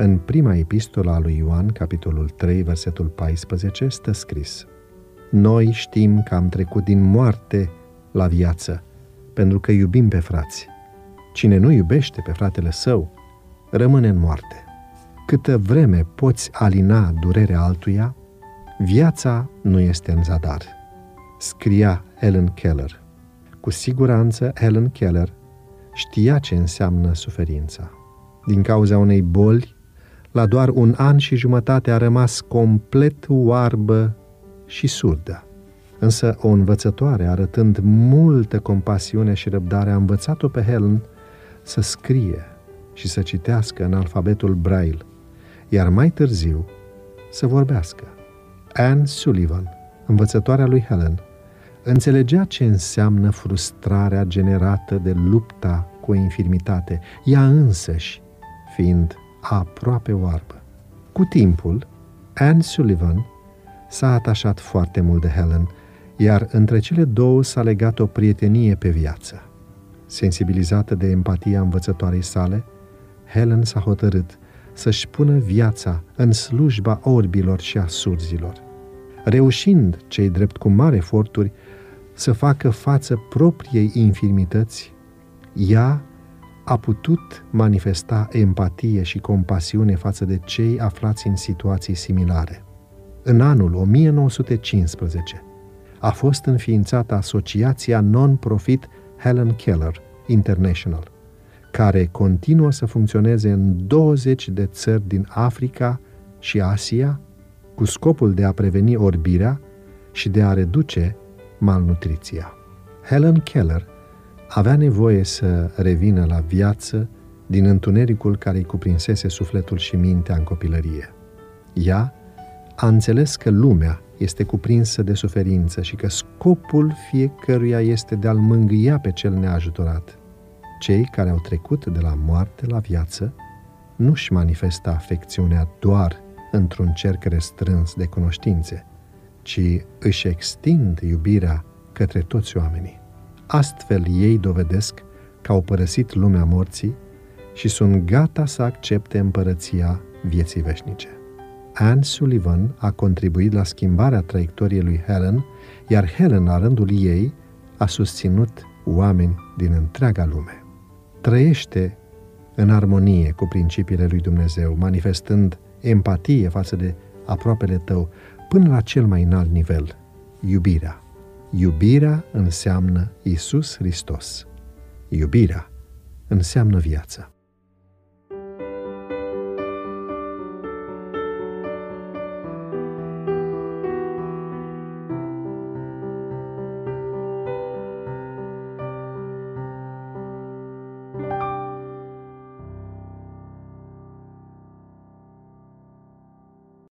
În prima epistolă a lui Ioan, capitolul 3, versetul 14, stă scris Noi știm că am trecut din moarte la viață, pentru că iubim pe frați. Cine nu iubește pe fratele său, rămâne în moarte. Câtă vreme poți alina durerea altuia, viața nu este în zadar. Scria Helen Keller. Cu siguranță Helen Keller știa ce înseamnă suferința. Din cauza unei boli, la doar un an și jumătate a rămas complet oarbă și surdă. Însă o învățătoare, arătând multă compasiune și răbdare, a învățat-o pe Helen să scrie și să citească în alfabetul Braille, iar mai târziu să vorbească. Anne Sullivan, învățătoarea lui Helen, înțelegea ce înseamnă frustrarea generată de lupta cu o infirmitate, ea însăși fiind aproape oarbă. Cu timpul, Anne Sullivan s-a atașat foarte mult de Helen, iar între cele două s-a legat o prietenie pe viață. Sensibilizată de empatia învățătoarei sale, Helen s-a hotărât să-și pună viața în slujba orbilor și a surzilor. Reușind, cei drept cu mari eforturi, să facă față propriei infirmități, ea a putut manifesta empatie și compasiune față de cei aflați în situații similare. În anul 1915 a fost înființată asociația non-profit Helen Keller International, care continuă să funcționeze în 20 de țări din Africa și Asia, cu scopul de a preveni orbirea și de a reduce malnutriția. Helen Keller avea nevoie să revină la viață din întunericul care îi cuprinsese sufletul și mintea în copilărie. Ea a înțeles că lumea este cuprinsă de suferință și că scopul fiecăruia este de a-l mângâia pe cel neajutorat. Cei care au trecut de la moarte la viață nu-și manifestă afecțiunea doar într-un cerc restrâns de cunoștințe, ci își extind iubirea către toți oamenii. Astfel ei dovedesc că au părăsit lumea morții și sunt gata să accepte împărăția vieții veșnice. Anne Sullivan a contribuit la schimbarea traiectoriei lui Helen, iar Helen, la rândul ei, a susținut oameni din întreaga lume. Trăiește în armonie cu principiile lui Dumnezeu, manifestând empatie față de aproapele tău, până la cel mai înalt nivel, iubirea. Iubirea înseamnă Isus Hristos. Iubirea înseamnă viață.